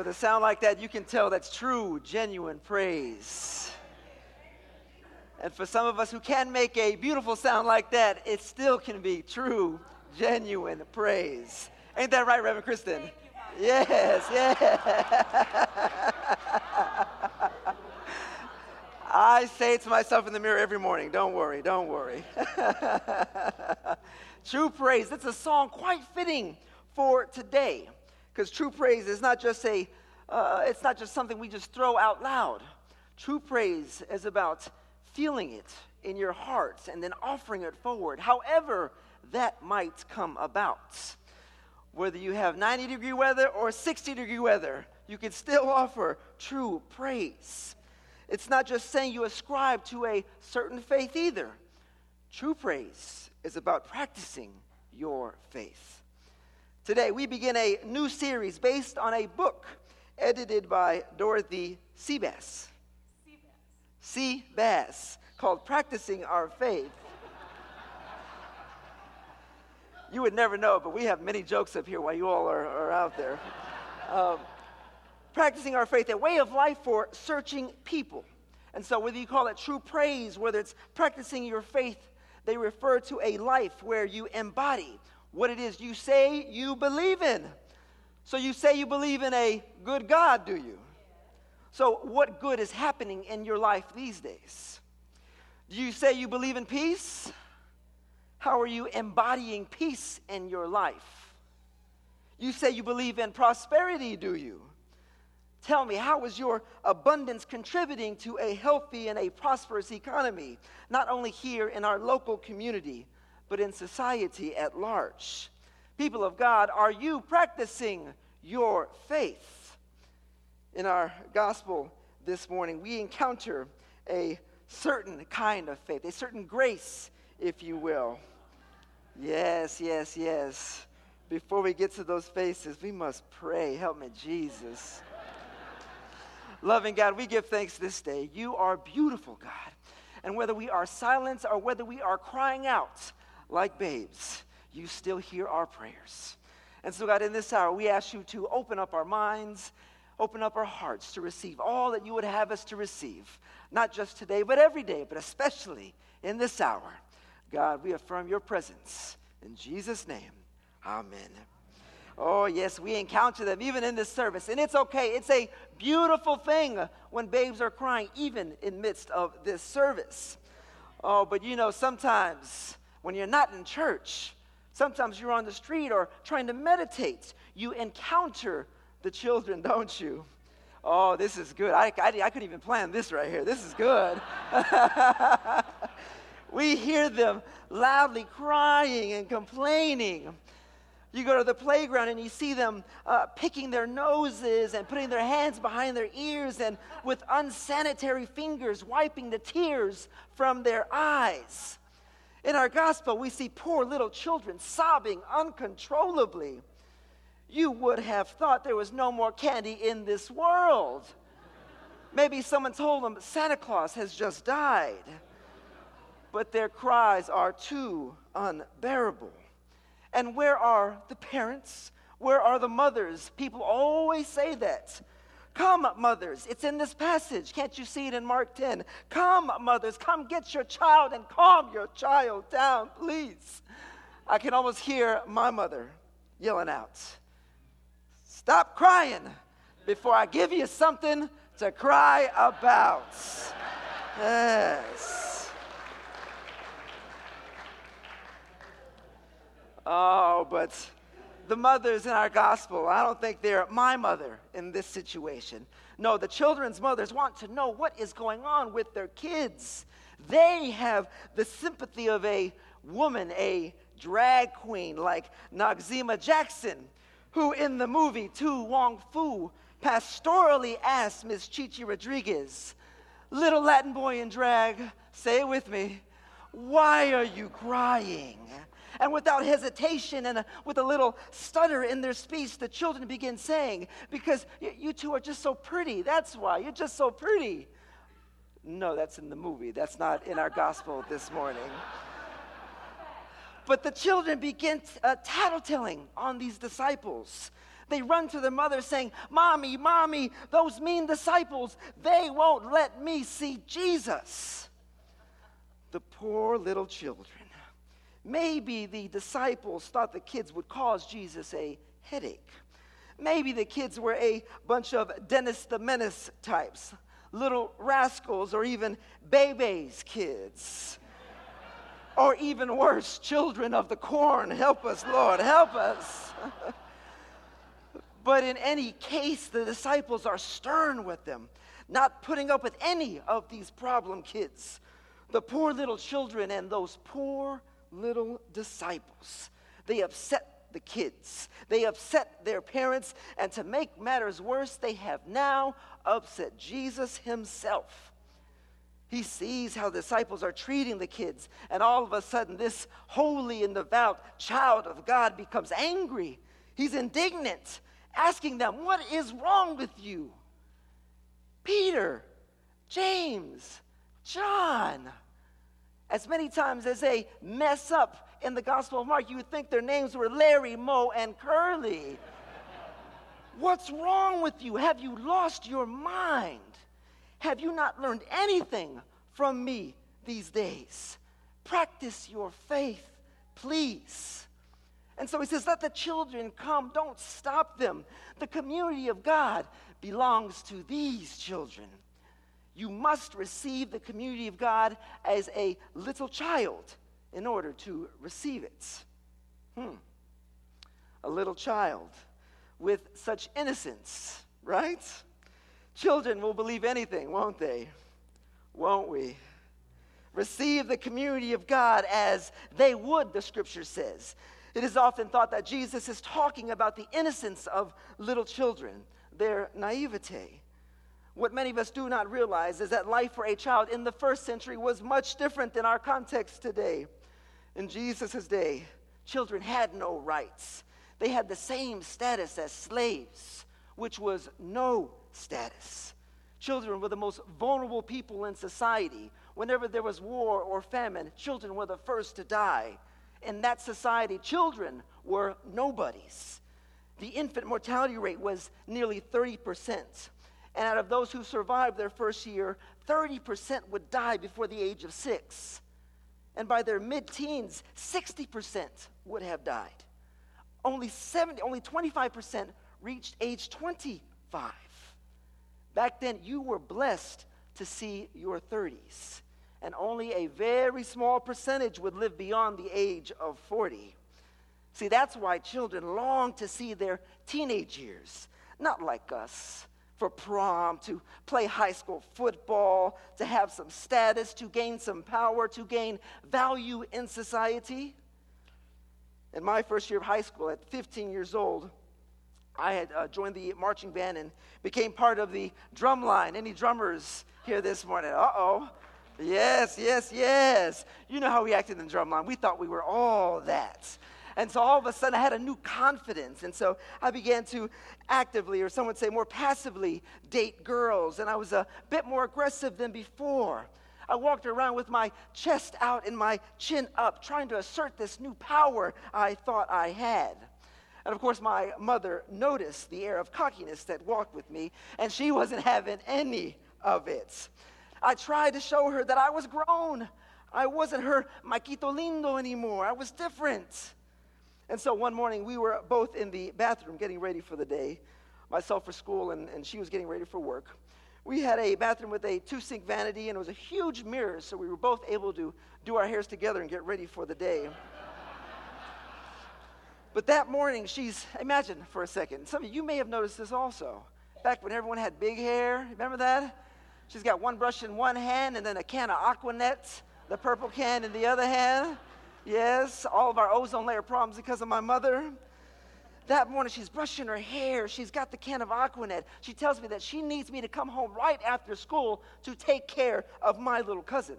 With a sound like that, you can tell that's true, genuine praise. And for some of us who can make a beautiful sound like that, it still can be true, genuine praise. Ain't that right, Reverend Kristen? You, yes, yes. I say it to myself in the mirror every morning. Don't worry, don't worry. true praise. That's a song quite fitting for today because true praise is not just a uh, it's not just something we just throw out loud. True praise is about feeling it in your hearts and then offering it forward however that might come about. Whether you have 90 degree weather or 60 degree weather you can still offer true praise. It's not just saying you ascribe to a certain faith either. True praise is about practicing your faith Today, we begin a new series based on a book edited by Dorothy Seabass. Seabass. Bass, called Practicing Our Faith. you would never know, but we have many jokes up here while you all are, are out there. Um, practicing our faith, a way of life for searching people. And so, whether you call it true praise, whether it's practicing your faith, they refer to a life where you embody what it is you say you believe in. So you say you believe in a good God, do you? So, what good is happening in your life these days? Do you say you believe in peace? How are you embodying peace in your life? You say you believe in prosperity, do you? Tell me, how is your abundance contributing to a healthy and a prosperous economy, not only here in our local community, but in society at large. People of God, are you practicing your faith? In our gospel this morning, we encounter a certain kind of faith, a certain grace, if you will. Yes, yes, yes. Before we get to those faces, we must pray. Help me, Jesus. Loving God, we give thanks this day. You are beautiful, God. And whether we are silent or whether we are crying out, like babes, you still hear our prayers. And so, God, in this hour, we ask you to open up our minds, open up our hearts to receive all that you would have us to receive, not just today, but every day, but especially in this hour. God, we affirm your presence. In Jesus' name, amen. Oh, yes, we encounter them even in this service. And it's okay. It's a beautiful thing when babes are crying, even in midst of this service. Oh, but you know, sometimes when you're not in church, sometimes you're on the street or trying to meditate, you encounter the children, don't you? Oh, this is good. I, I, I couldn't even plan this right here. This is good. we hear them loudly crying and complaining. You go to the playground and you see them uh, picking their noses and putting their hands behind their ears and with unsanitary fingers wiping the tears from their eyes. In our gospel, we see poor little children sobbing uncontrollably. You would have thought there was no more candy in this world. Maybe someone told them Santa Claus has just died. But their cries are too unbearable. And where are the parents? Where are the mothers? People always say that. Come, mothers. It's in this passage. Can't you see it in Mark 10? Come, mothers. Come get your child and calm your child down, please. I can almost hear my mother yelling out, Stop crying before I give you something to cry about. Yes. Oh, but the mothers in our gospel, I don't think they're my mother in this situation. No, the children's mothers want to know what is going on with their kids. They have the sympathy of a woman, a drag queen like Noxeema Jackson, who in the movie To Wong Foo pastorally asked Miss Chichi Rodriguez, Little Latin boy in drag, say it with me, why are you crying? And without hesitation and a, with a little stutter in their speech, the children begin saying, Because y- you two are just so pretty. That's why. You're just so pretty. No, that's in the movie. That's not in our gospel this morning. But the children begin uh, tattletelling on these disciples. They run to their mother saying, Mommy, Mommy, those mean disciples, they won't let me see Jesus. The poor little children. Maybe the disciples thought the kids would cause Jesus a headache. Maybe the kids were a bunch of Dennis the Menace types, little rascals, or even Bebe's kids. or even worse, children of the corn. Help us, Lord, help us. but in any case, the disciples are stern with them, not putting up with any of these problem kids. The poor little children and those poor little disciples. They upset the kids, they upset their parents, and to make matters worse, they have now upset Jesus himself. He sees how disciples are treating the kids, and all of a sudden, this holy and devout child of God becomes angry. He's indignant, asking them, What is wrong with you? Peter, James, John. As many times as they mess up in the Gospel of Mark, you would think their names were Larry, Moe, and Curly. What's wrong with you? Have you lost your mind? Have you not learned anything from me these days? Practice your faith, please. And so he says, Let the children come. Don't stop them. The community of God belongs to these children. You must receive the community of God as a little child in order to receive it. Hmm. A little child with such innocence, right? Children will believe anything, won't they? Won't we? Receive the community of God as they would, the scripture says. It is often thought that Jesus is talking about the innocence of little children, their naivete. What many of us do not realize is that life for a child in the first century was much different than our context today. In Jesus' day, children had no rights. They had the same status as slaves, which was no status. Children were the most vulnerable people in society. Whenever there was war or famine, children were the first to die. In that society, children were nobodies. The infant mortality rate was nearly 30%. And out of those who survived their first year, 30% would die before the age of six. And by their mid teens, 60% would have died. Only, 70, only 25% reached age 25. Back then, you were blessed to see your 30s, and only a very small percentage would live beyond the age of 40. See, that's why children long to see their teenage years, not like us for prom, to play high school football, to have some status, to gain some power, to gain value in society. In my first year of high school, at 15 years old, I had uh, joined the marching band and became part of the drum line. Any drummers here this morning? Uh oh. Yes, yes, yes. You know how we acted in the drum line. We thought we were all that. And so all of a sudden, I had a new confidence. And so I began to actively, or some would say more passively, date girls. And I was a bit more aggressive than before. I walked around with my chest out and my chin up, trying to assert this new power I thought I had. And of course, my mother noticed the air of cockiness that walked with me, and she wasn't having any of it. I tried to show her that I was grown. I wasn't her Maquito Lindo anymore. I was different. And so one morning we were both in the bathroom getting ready for the day, myself for school and, and she was getting ready for work. We had a bathroom with a two sink vanity and it was a huge mirror, so we were both able to do our hairs together and get ready for the day. but that morning, she's, imagine for a second, some of you may have noticed this also. Back when everyone had big hair, remember that? She's got one brush in one hand and then a can of Aqua Net, the purple can in the other hand. Yes, all of our ozone layer problems because of my mother. That morning, she's brushing her hair. She's got the can of Aquanet. She tells me that she needs me to come home right after school to take care of my little cousin.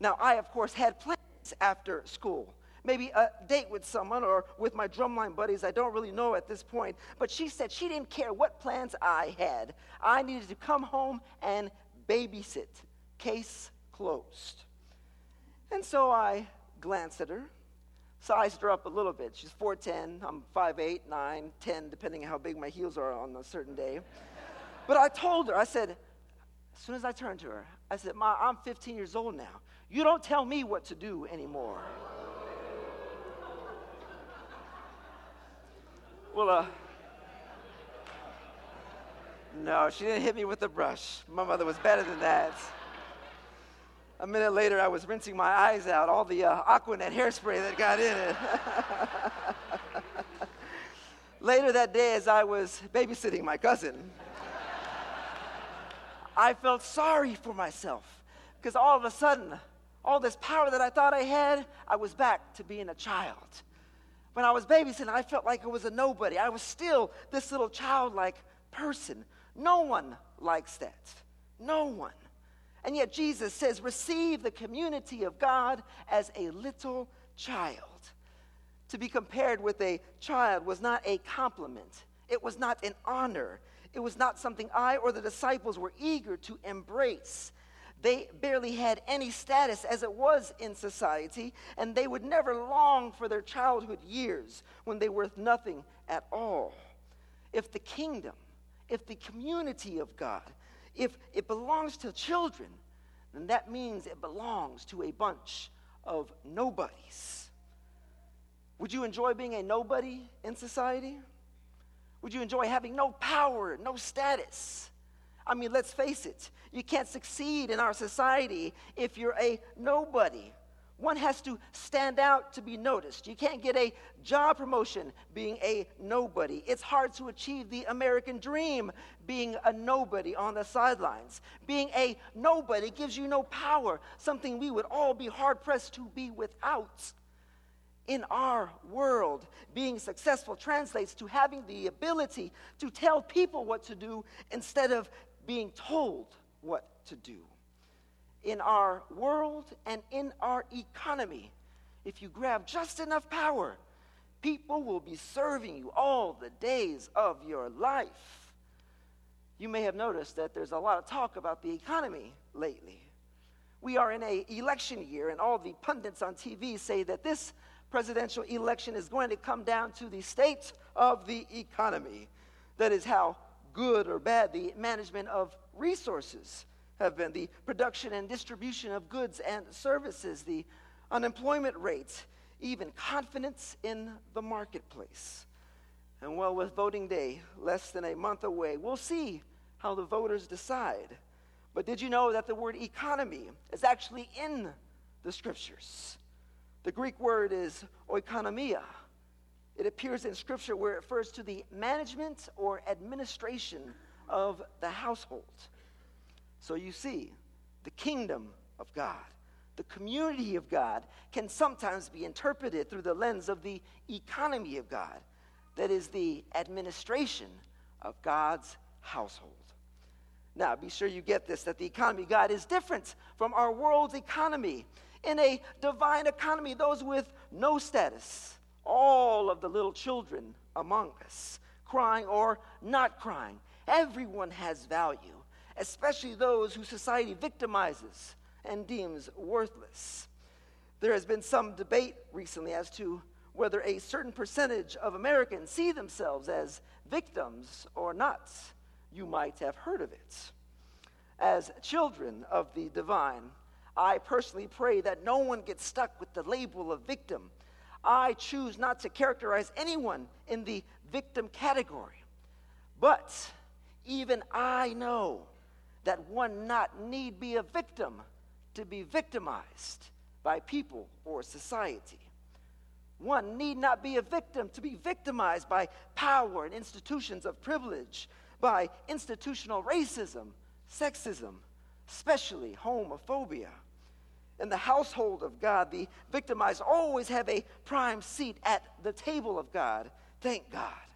Now, I, of course, had plans after school. Maybe a date with someone or with my drumline buddies. I don't really know at this point. But she said she didn't care what plans I had. I needed to come home and babysit. Case closed. And so I glanced at her, sized her up a little bit. She's 4'10, I'm 5'8, 9, 10, depending on how big my heels are on a certain day. But I told her, I said, as soon as I turned to her, I said, Ma, I'm 15 years old now. You don't tell me what to do anymore. well, uh, no, she didn't hit me with the brush. My mother was better than that. A minute later, I was rinsing my eyes out, all the uh, Aquanet hairspray that got in it. later that day, as I was babysitting my cousin, I felt sorry for myself because all of a sudden, all this power that I thought I had, I was back to being a child. When I was babysitting, I felt like I was a nobody. I was still this little childlike person. No one likes that. No one. And yet Jesus says, receive the community of God as a little child. To be compared with a child was not a compliment, it was not an honor, it was not something I or the disciples were eager to embrace. They barely had any status as it was in society, and they would never long for their childhood years when they were worth nothing at all. If the kingdom, if the community of God, if it belongs to children, then that means it belongs to a bunch of nobodies. Would you enjoy being a nobody in society? Would you enjoy having no power, no status? I mean, let's face it, you can't succeed in our society if you're a nobody. One has to stand out to be noticed. You can't get a job promotion being a nobody. It's hard to achieve the American dream being a nobody on the sidelines. Being a nobody gives you no power, something we would all be hard pressed to be without. In our world, being successful translates to having the ability to tell people what to do instead of being told what to do in our world and in our economy, if you grab just enough power, people will be serving you all the days of your life. You may have noticed that there's a lot of talk about the economy lately. We are in a election year and all the pundits on TV say that this presidential election is going to come down to the state of the economy. That is how good or bad the management of resources have been the production and distribution of goods and services, the unemployment rate, even confidence in the marketplace. And well, with voting day less than a month away, we'll see how the voters decide. But did you know that the word economy is actually in the scriptures? The Greek word is oikonomia. It appears in scripture where it refers to the management or administration of the household. So you see, the kingdom of God, the community of God, can sometimes be interpreted through the lens of the economy of God, that is, the administration of God's household. Now, be sure you get this that the economy of God is different from our world's economy. In a divine economy, those with no status, all of the little children among us, crying or not crying, everyone has value especially those who society victimizes and deems worthless. There has been some debate recently as to whether a certain percentage of Americans see themselves as victims or not. You might have heard of it. As children of the divine, I personally pray that no one gets stuck with the label of victim. I choose not to characterize anyone in the victim category. But even I know that one not need be a victim to be victimized by people or society. One need not be a victim to be victimized by power and institutions of privilege, by institutional racism, sexism, especially homophobia. In the household of God, the victimized always have a prime seat at the table of God. Thank God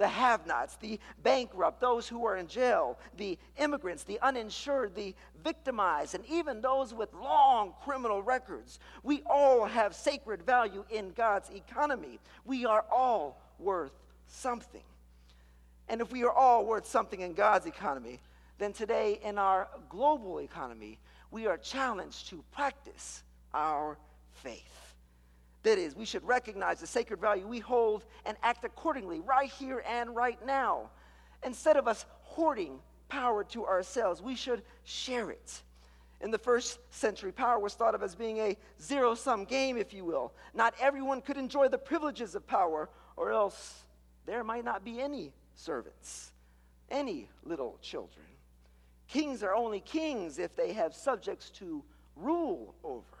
the have nots, the bankrupt, those who are in jail, the immigrants, the uninsured, the victimized, and even those with long criminal records. We all have sacred value in God's economy. We are all worth something. And if we are all worth something in God's economy, then today in our global economy, we are challenged to practice our faith. That is, we should recognize the sacred value we hold and act accordingly right here and right now. Instead of us hoarding power to ourselves, we should share it. In the first century, power was thought of as being a zero sum game, if you will. Not everyone could enjoy the privileges of power, or else there might not be any servants, any little children. Kings are only kings if they have subjects to rule over.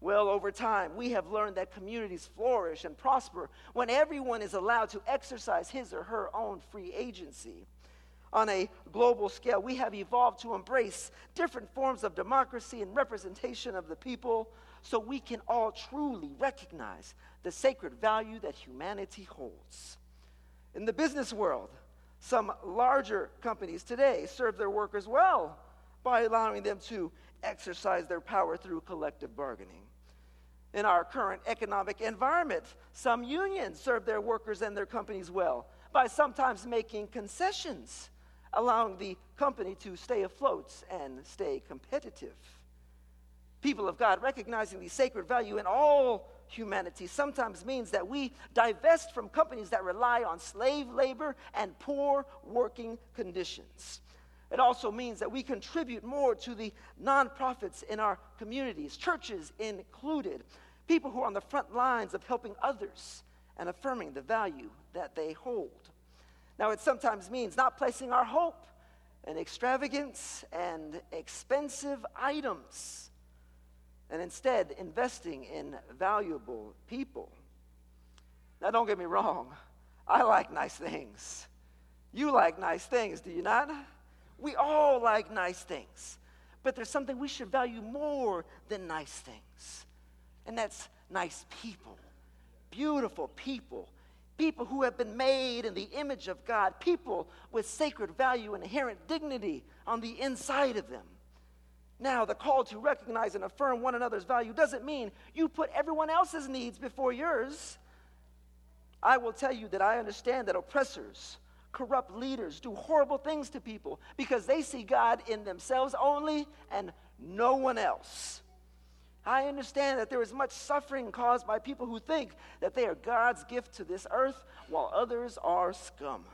Well, over time, we have learned that communities flourish and prosper when everyone is allowed to exercise his or her own free agency. On a global scale, we have evolved to embrace different forms of democracy and representation of the people so we can all truly recognize the sacred value that humanity holds. In the business world, some larger companies today serve their workers well by allowing them to exercise their power through collective bargaining. In our current economic environment, some unions serve their workers and their companies well by sometimes making concessions, allowing the company to stay afloat and stay competitive. People of God recognizing the sacred value in all humanity sometimes means that we divest from companies that rely on slave labor and poor working conditions. It also means that we contribute more to the nonprofits in our communities, churches included, people who are on the front lines of helping others and affirming the value that they hold. Now, it sometimes means not placing our hope in extravagance and expensive items, and instead investing in valuable people. Now, don't get me wrong, I like nice things. You like nice things, do you not? We all like nice things. But there's something we should value more than nice things, and that's nice people, beautiful people, people who have been made in the image of God, people with sacred value and inherent dignity on the inside of them. Now, the call to recognize and affirm one another's value doesn't mean you put everyone else's needs before yours. I will tell you that I understand that oppressors corrupt leaders do horrible things to people because they see God in themselves only and no one else. I understand that there is much suffering caused by people who think that they are God's gift to this earth while others are scum.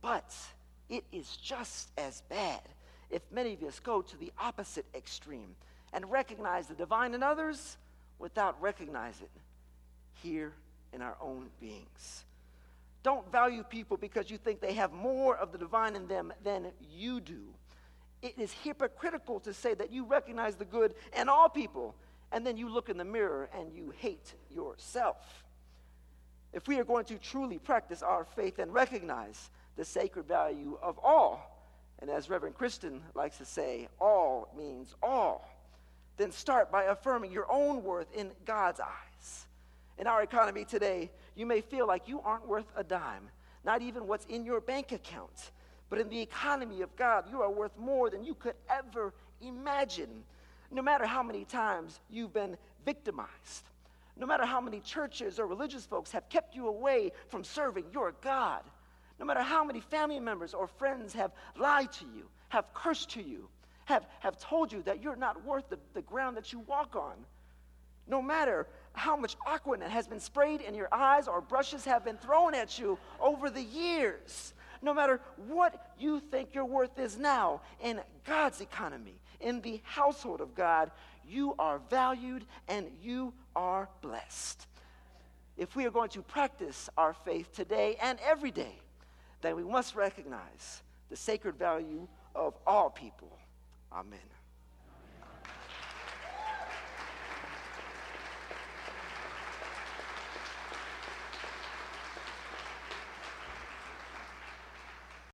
But it is just as bad if many of us go to the opposite extreme and recognize the divine in others without recognizing it here in our own beings. Don't value people because you think they have more of the divine in them than you do. It is hypocritical to say that you recognize the good in all people and then you look in the mirror and you hate yourself. If we are going to truly practice our faith and recognize the sacred value of all, and as Reverend Kristen likes to say, all means all, then start by affirming your own worth in God's eyes. In our economy today, you may feel like you aren't worth a dime, not even what's in your bank account. But in the economy of God, you are worth more than you could ever imagine. No matter how many times you've been victimized, no matter how many churches or religious folks have kept you away from serving your God, no matter how many family members or friends have lied to you, have cursed to you, have, have told you that you're not worth the, the ground that you walk on, no matter how much Aquanet has been sprayed in your eyes or brushes have been thrown at you over the years. No matter what you think your worth is now in God's economy, in the household of God, you are valued and you are blessed. If we are going to practice our faith today and every day, then we must recognize the sacred value of all people. Amen.